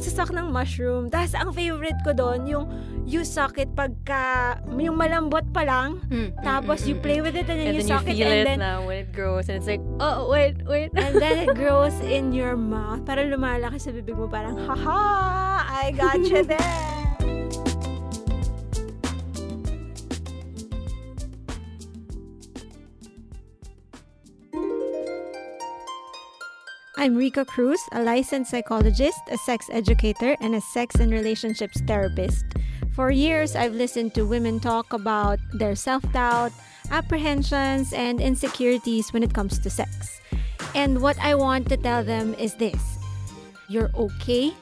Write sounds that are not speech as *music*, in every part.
Nagsasok ng mushroom. Tapos ang favorite ko doon, yung you suck it pagka, yung malambot pa lang. Tapos you play with it and then and you then you suck it feel and it then now when it grows and it's like, oh, wait, wait. and then it *laughs* grows in your mouth. Parang lumalaki sa bibig mo. Parang, haha, I got you *laughs* there. I'm Rika Cruz, a licensed psychologist, a sex educator, and a sex and relationships therapist. For years, I've listened to women talk about their self doubt, apprehensions, and insecurities when it comes to sex. And what I want to tell them is this you're okay,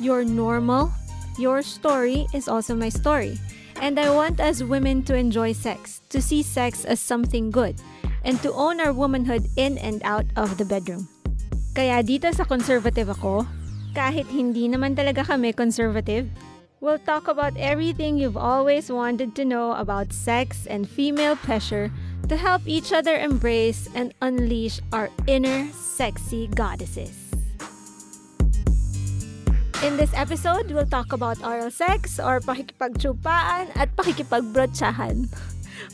you're normal, your story is also my story. And I want us women to enjoy sex, to see sex as something good, and to own our womanhood in and out of the bedroom. Kaya dito sa conservative ako, kahit hindi naman talaga kami conservative, we'll talk about everything you've always wanted to know about sex and female pleasure to help each other embrace and unleash our inner sexy goddesses. In this episode, we'll talk about oral sex or pakikipagtsupaan at pakikipagbrotsahan.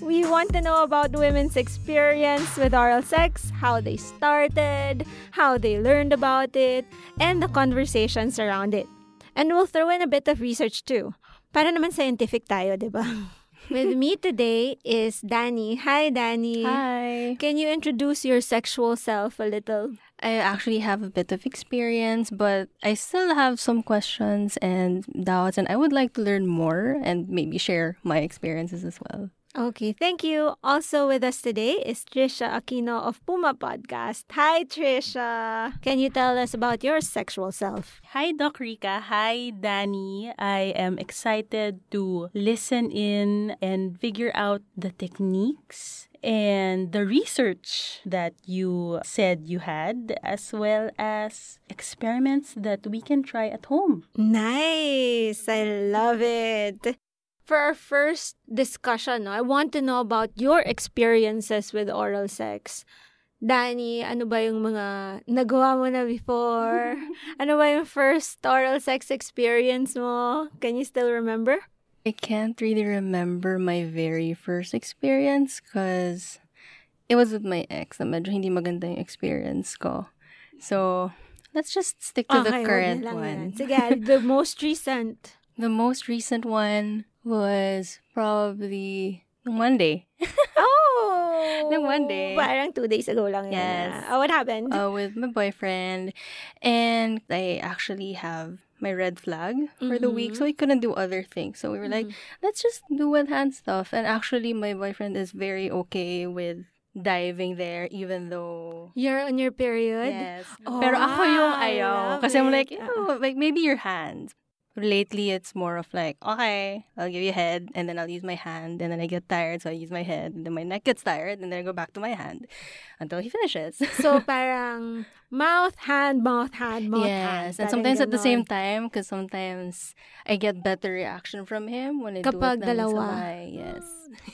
We want to know about women's experience with oral sex, how they started, how they learned about it, and the conversations around it. And we'll throw in a bit of research too. Para naman scientific tayo, di ba? *laughs* With me today is Danny. Hi, Danny. Hi. Can you introduce your sexual self a little? I actually have a bit of experience, but I still have some questions and doubts, and I would like to learn more and maybe share my experiences as well. Okay, thank you. Also with us today is Trisha Aquino of Puma Podcast. Hi, Trisha. Can you tell us about your sexual self? Hi, Doc Rica. Hi, Danny. I am excited to listen in and figure out the techniques and the research that you said you had, as well as experiments that we can try at home. Nice. I love it. For our first discussion, no, I want to know about your experiences with oral sex. Danny, ano ba yung mga nagawa mo na before? *laughs* ano ba yung first oral sex experience mo? Can you still remember? I can't really remember my very first experience because it was with my ex na medyo hindi maganda yung experience ko. So, let's just stick to the Okay, current na lang one. yan. Sige, the *laughs* most recent. The most recent one was probably Monday. *laughs* Oh! Nung Monday. Parang two days ago lang. Yes. ah. Oh, what happened? uh, with my boyfriend, and I actually have my red flag for the week, so we couldn't do other things. So we were like, let's just do with hand stuff. And actually, my boyfriend is very okay with diving there, even though. You're on your period? Yes. Oh, Pero ako yung ayaw. Kasi I'm like, it. "Ew, like maybe your hands. Lately, it's more of like, okay, I'll give you a head, and then I'll use my hand, and then I get tired, so I use my head, and then my neck gets tired, and then I go back to my hand until he finishes. *laughs* So, parang mouth, hand, mouth, hand, mouth, hand. yes, and Parang sometimes at the same time, because sometimes I get better reaction from him when I Kapag do it dalawa. sabay. Yes.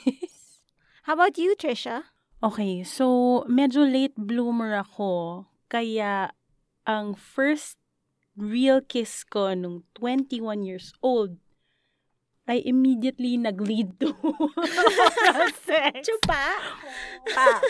*laughs* How about you, Trisha? Okay, so medyo late bloomer ako. Kaya ang first real kiss ko nung 21 years old ay immediately nag-lead to *laughs* sex. Chupa? Pa.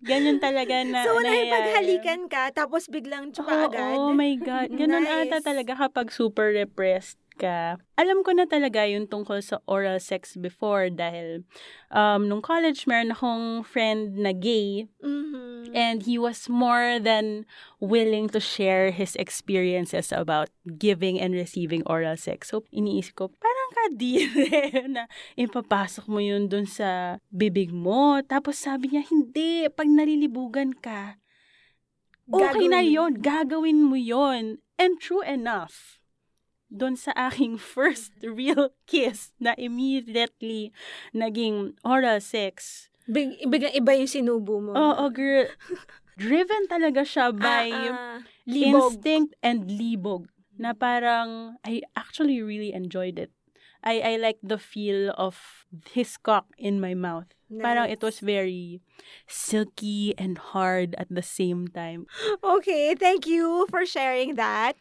Ganyan talaga na so, nangyayari. nakipaghalikan ka, tapos biglang chupa Oo, agad? Oh my God. Ganun ata Nice. talaga kapag super repressed ka. Alam ko na talaga yung tungkol sa oral sex before dahil um, nung college meron akong friend na gay Mhm. and he was more than willing to share his experiences about giving and receiving oral sex. So, iniisip ko, parang kadire *laughs* na ipapasok mo yun dun sa bibig mo. Tapos sabi niya, hindi, pag nalilibugan ka, okay na Gagawin mo. yon gagawin mo yon And true enough, doon sa aking *laughs* first real kiss na immediately naging oral sex, Big, biglang iba yung sinubo mo. Oo, girl. Driven talaga siya by Ah, ah, libog. instinct and libog. Na parang, I actually really enjoyed it. I, I like the feel of his cock in my mouth. Parang it was very silky and hard at the same time. *gasps* Okay, thank you for sharing that.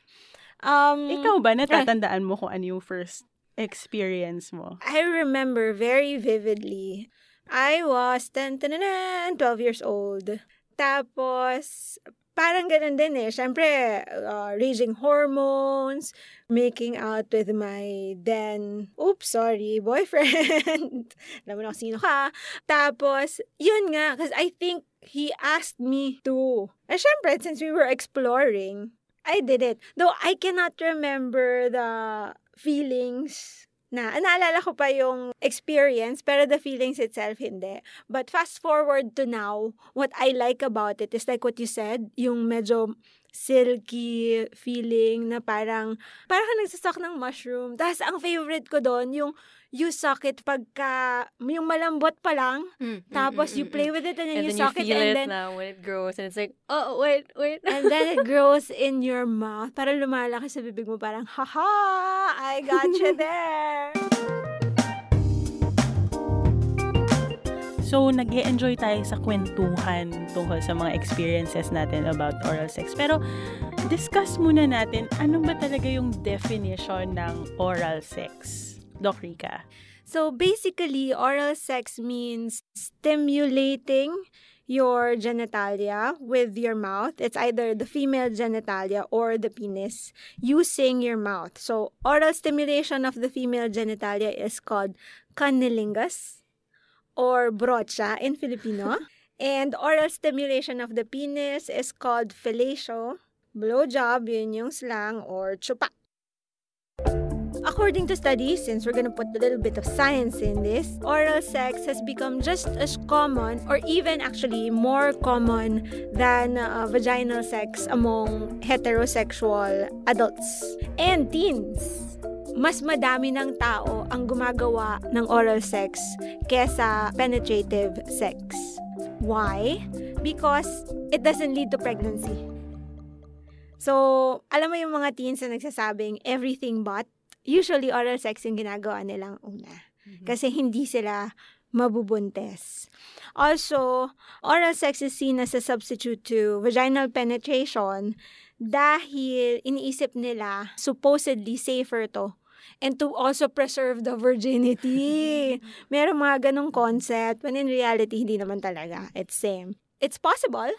Um, Ikaw ba, natatandaan mo kung ano yung first experience mo? I remember very vividly. I was 10, 10, 10, 12 years old. Tapos, parang ganun din eh. Siyempre, uh, raging hormones, making out with my then, oops, sorry, boyfriend. *laughs* Alam mo na kung sino ka. Tapos, yun nga, because I think he asked me to. Eh, syempre, since we were exploring, I did it. Though I cannot remember the feelings na naalala ko pa yung experience pero the feelings itself hindi. But fast forward to now, what I like about it is like what you said, yung medyo silky feeling na parang parang nagsasak ng mushroom. Tapos ang favorite ko doon yung you suck it pagka yung malambot pa lang tapos you play with it and then And you then you suck it feel and it then now when it grows, and it's like, oh wait, wait. and then it *laughs* grows in your mouth. Parang lumalaki sa bibig mo. Parang, haha, I got you there. So, nag enjoy tayo sa kwentuhan tungkol sa mga experiences natin about oral sex. Pero, discuss muna natin, ano ba talaga yung definition ng oral sex? Doc Rica. So basically, oral sex means stimulating your genitalia with your mouth. It's either the female genitalia or the penis using your mouth. So oral stimulation of the female genitalia is called cunnilingus or brocha in Filipino. *laughs* and oral stimulation of the penis is called fellatio. Blowjob, yun yung slang, or chupa. According to studies, since we're gonna put a little bit of science in this, oral sex has become just as common or even actually more common than uh, vaginal sex among heterosexual adults and teens. Mas madami ng tao ang gumagawa ng oral sex kesa penetrative sex. Why? Because it doesn't lead to pregnancy. So, alam mo yung mga teens na nagsasabing everything but, usually oral sex yung ginagawa nilang una. Kasi hindi sila mabubuntes. Also, oral sex is seen as a substitute to vaginal penetration dahil iniisip nila supposedly safer to and to also preserve the virginity. *laughs* Meron mga ganong concept when in reality, hindi naman talaga. It's same. It's possible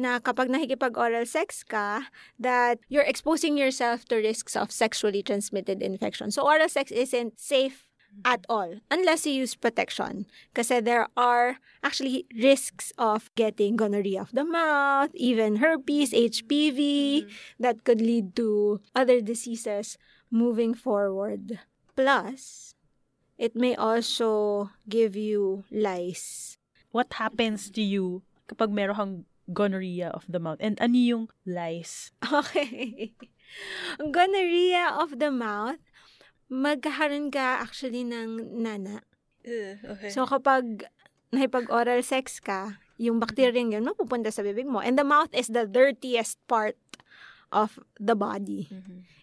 na kapag nakikipag-oral sex ka, that you're exposing yourself to risks of sexually transmitted infection. So, oral sex isn't safe at all unless you use protection. Kasi there are actually risks of getting gonorrhea of the mouth, even herpes, HPV, that could lead to other diseases moving forward. Plus, it may also give you lice. What happens to you kapag meron kang gonorrhea of the mouth? And ano yung lice? Okay. Gonorrhea of the mouth, magkakaroon ka actually ng nana. okay. So kapag nakipag-oral sex ka, yung bacteria yun mapupunta sa bibig mo. And the mouth is the dirtiest part of the body.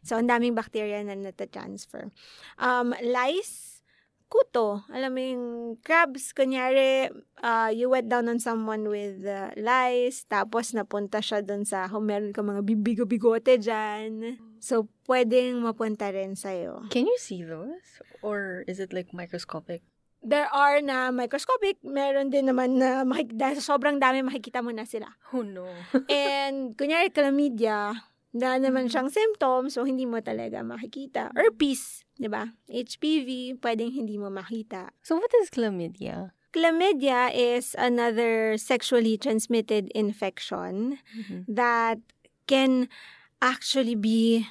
So, ang daming bacteria na nata-transfer. Um, lice, kuto. Alam mo yung crabs, kunyari, uh, you went down on someone with uh, lice, tapos napunta siya dun sa, kung meron ka mga bibigo-bigote dyan. So, pwedeng mapunta rin sa'yo. Can you see those, or is it like microscopic? There are na microscopic, meron din naman na makik- dahil sobrang dami makikita mo na sila. Oh no. *laughs* And kunyari chlamydia, na naman siyang symptoms, so hindi mo talaga makikita. Herpes, di ba? HPV, pwedeng hindi mo makita. so what is chlamydia? Chlamydia is another sexually transmitted infection that can actually be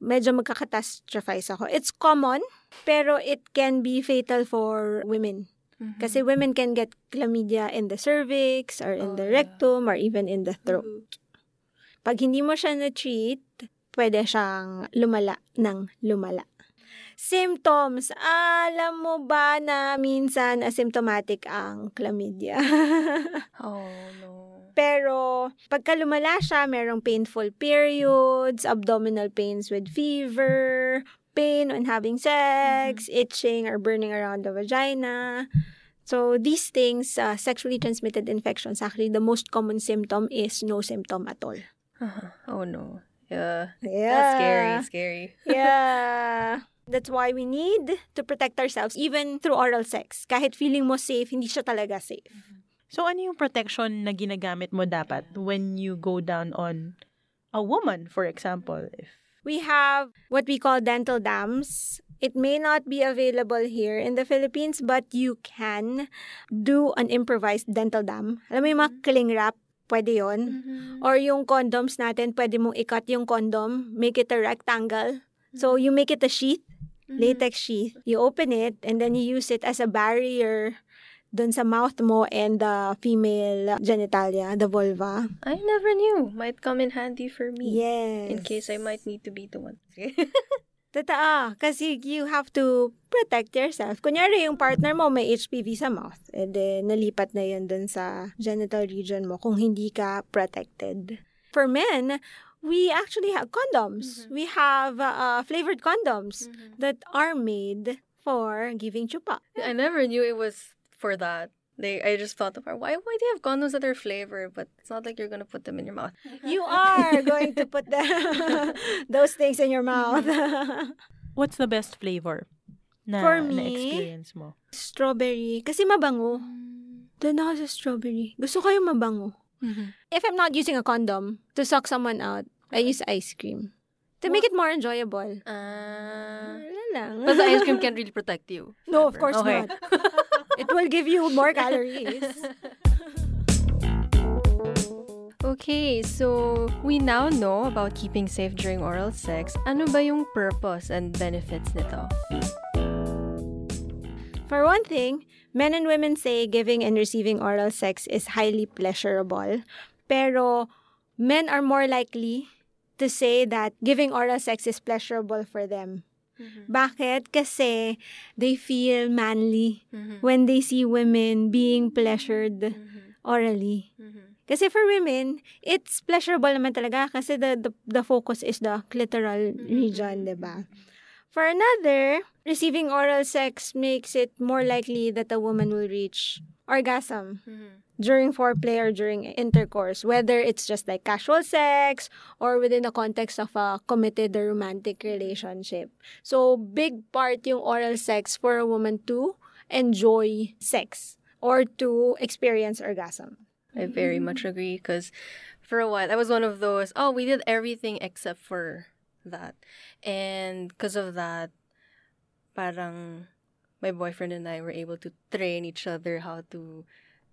medyo magkakatastrophize ako. It's common, pero it can be fatal for women. Kasi women can get chlamydia in the cervix or in the rectum or even in the throat. Pag hindi mo siya na-treat, pwede siyang lumala ng lumala. Symptoms. Alam mo ba na minsan asymptomatic ang chlamydia? *laughs* Oh, no. Pero pagka lumala siya, merong painful periods, abdominal pains with fever, pain when having sex, itching or burning around the vagina. So these things, uh, sexually transmitted infections, actually the most common symptom is no symptom at all. *laughs* Oh, no. Yeah. Yeah. That's scary, scary. *laughs* Yeah. That's why we need to protect ourselves even through oral sex. Kahit feeling mo safe, hindi siya talaga safe. Mm-hmm. So, ano yung protection na ginagamit mo dapat when you go down on a woman, for example? If We have what we call dental dams. It may not be available here in the Philippines, but you can do an improvised dental dam. Alam mo yung mga mm-hmm. cling wrap, pwede yon. Or yung condoms natin, pwede mong ikat yung condom, make it a rectangle. So, you make it a sheath, latex sheath. You open it, and then you use it as a barrier dun sa mouth mo and the female genitalia, the vulva. I never knew. Might come in handy for me. Yes. In case I might need to be the one. *laughs* Totoo. Kasi you have to protect yourself. Kunyari, yung partner mo may HPV sa mouth. And then, nalipat na yun dun sa genital region mo kung hindi ka protected. For men, we actually have condoms. We have uh, flavored condoms that are made for giving chupa. I never knew it was for that. They, I just thought of why why do you have condoms that are flavored, but it's not like you're gonna put them in your mouth. *laughs* You are going to put the, *laughs* those things in your mouth. *laughs* what's the best flavor na, For na me, experience mo? strawberry. Kasi mabango. Doon ako sa strawberry. Gusto ko yung mabango. If I'm not using a condom to suck someone out, I use ice cream. To make it more enjoyable. Uh, Wala lang. but the ice cream can't really protect you. No, of course Okay. not. It will give you more calories. *laughs* Okay, so we now know about keeping safe during oral sex. Ano ba yung purpose and benefits nito? For one thing, men and women say giving and receiving oral sex is highly pleasurable. Pero men are more likely to say that giving oral sex is pleasurable for them. Bakit? Kasi they feel manly when they see women being pleasured orally. Kasi for women, it's pleasurable naman talaga kasi the, the, the focus is the clitoral region, di ba? For another, receiving oral sex makes it more likely that a woman will reach orgasm during foreplay or during intercourse, whether it's just like casual sex or within the context of a committed or romantic relationship. So, big part yung oral sex for a woman to enjoy sex or to experience orgasm. I very mm-hmm. much agree because for a while I was one of those, oh, we did everything except for that. And because of that, parang my boyfriend and I were able to train each other how to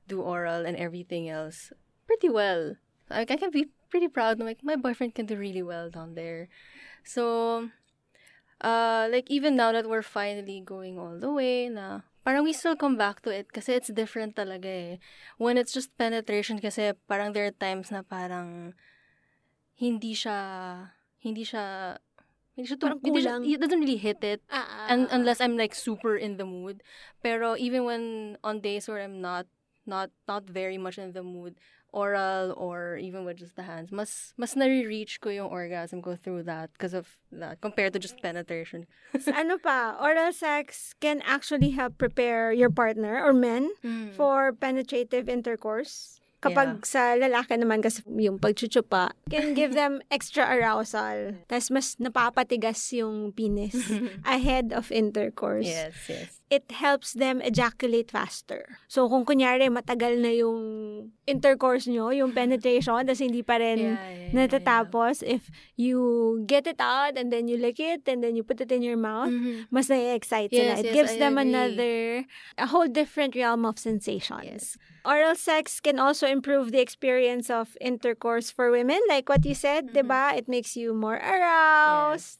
do oral and everything else pretty well. Like I can be pretty proud. Like my boyfriend can do really well down there. So, uh, like even now that we're finally going all the way, na parang we still come back to it kasi it's different talaga eh. When it's just penetration kasi parang there are times na parang hindi siya hindi siya hindi siya, Parang hindi siya- it doesn't really hit it Ah, and unless I'm like super in the mood. Pero even when on days where I'm not not not very much in the mood, oral or even with just the hands, mas mas nare-reach ko yung orgasm ko through that because of that compared to just penetration. *laughs* ano pa, oral sex can actually help prepare your partner or men for penetrative intercourse. Kapag sa lalaki naman kasi yung pagchuchupa, can give them *laughs* extra arousal. Tapos mas napapatigas yung penis *laughs* ahead of intercourse. yes, yes. It helps them ejaculate faster. So kung kunyari matagal na yung intercourse nyo, yung penetration, tapos hindi pa rin Yeah, yeah, yeah, natatapos, if you get it out and then you lick it and then you put it in your mouth, mas na-excite sila. Yes, It yes, gives I them agree. another, a whole different realm of sensations. Oral sex can also improve the experience of intercourse for women, like what you said, Mm-hmm. diba? It makes you more aroused.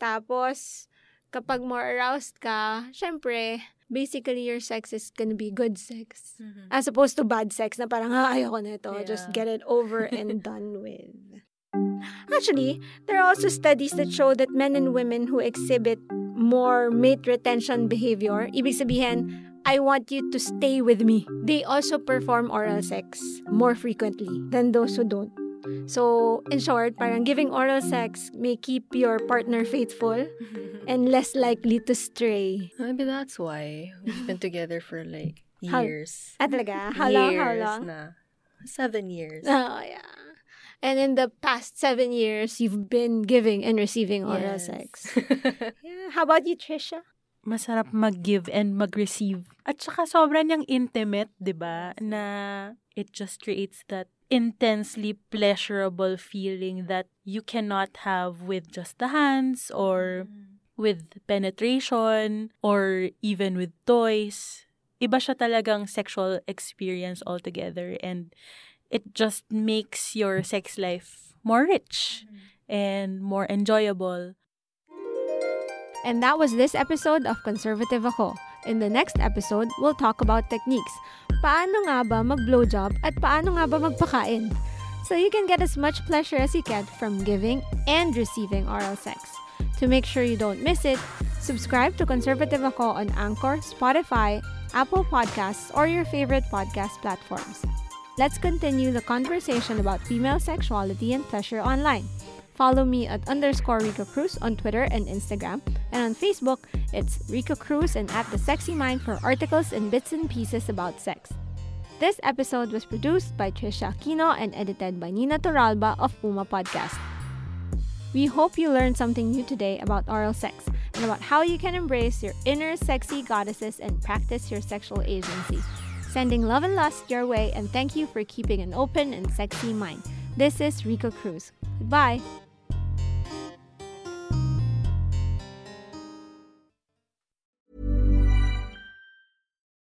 Tapos, kapag more aroused ka, syempre, basically your sex is gonna be good sex. As opposed to bad sex na parang, ah, ayoko na ito. Just Yeah. get it over and *laughs* done with. Actually, there are also studies that show that men and women who exhibit more mate retention behavior, ibig sabihin, I want you to stay with me. They also perform oral sex more frequently than those who don't. So, in short, parang giving oral sex may keep your partner faithful *laughs* and less likely to stray. Maybe that's why we've been together for like *laughs* How- years. Ah, talaga? How long? How Years long? Na. Seven years. Oh, yeah. And in the past seven years, you've been giving and receiving oral Yes. sex. *laughs* Yeah. How about you, Trisha? masarap mag-give and mag-receive. At saka sobrang niyang intimate, di ba? Na it just creates that intensely pleasurable feeling that you cannot have with just the hands or mm. with penetration or even with toys. Iba siya talagang sexual experience altogether and it just makes your sex life more rich mm-hmm. and more enjoyable. And that was this episode of Conservative Ako. In the next episode, we'll talk about techniques. Paano nga ba mag-blowjob at paano nga ba magpakain? So you can get as much pleasure as you can from giving and receiving oral sex. To make sure you don't miss it, subscribe to Conservative Ako on Anchor, Spotify, Apple Podcasts, or your favorite podcast platforms. Let's continue the conversation about female sexuality and pleasure online. Follow me at underscore Rico Cruz on Twitter and Instagram. And on Facebook, it's Rico Cruz and at The Sexy Mind for articles and bits and pieces about sex. This episode was produced by Trisha Aquino and edited by Nina Toralba of Puma Podcast. We hope you learned something new today about oral sex and about how you can embrace your inner sexy goddesses and practice your sexual agency. Sending love and lust your way, and thank you for keeping an open and sexy mind. This is Rico Cruz. Goodbye.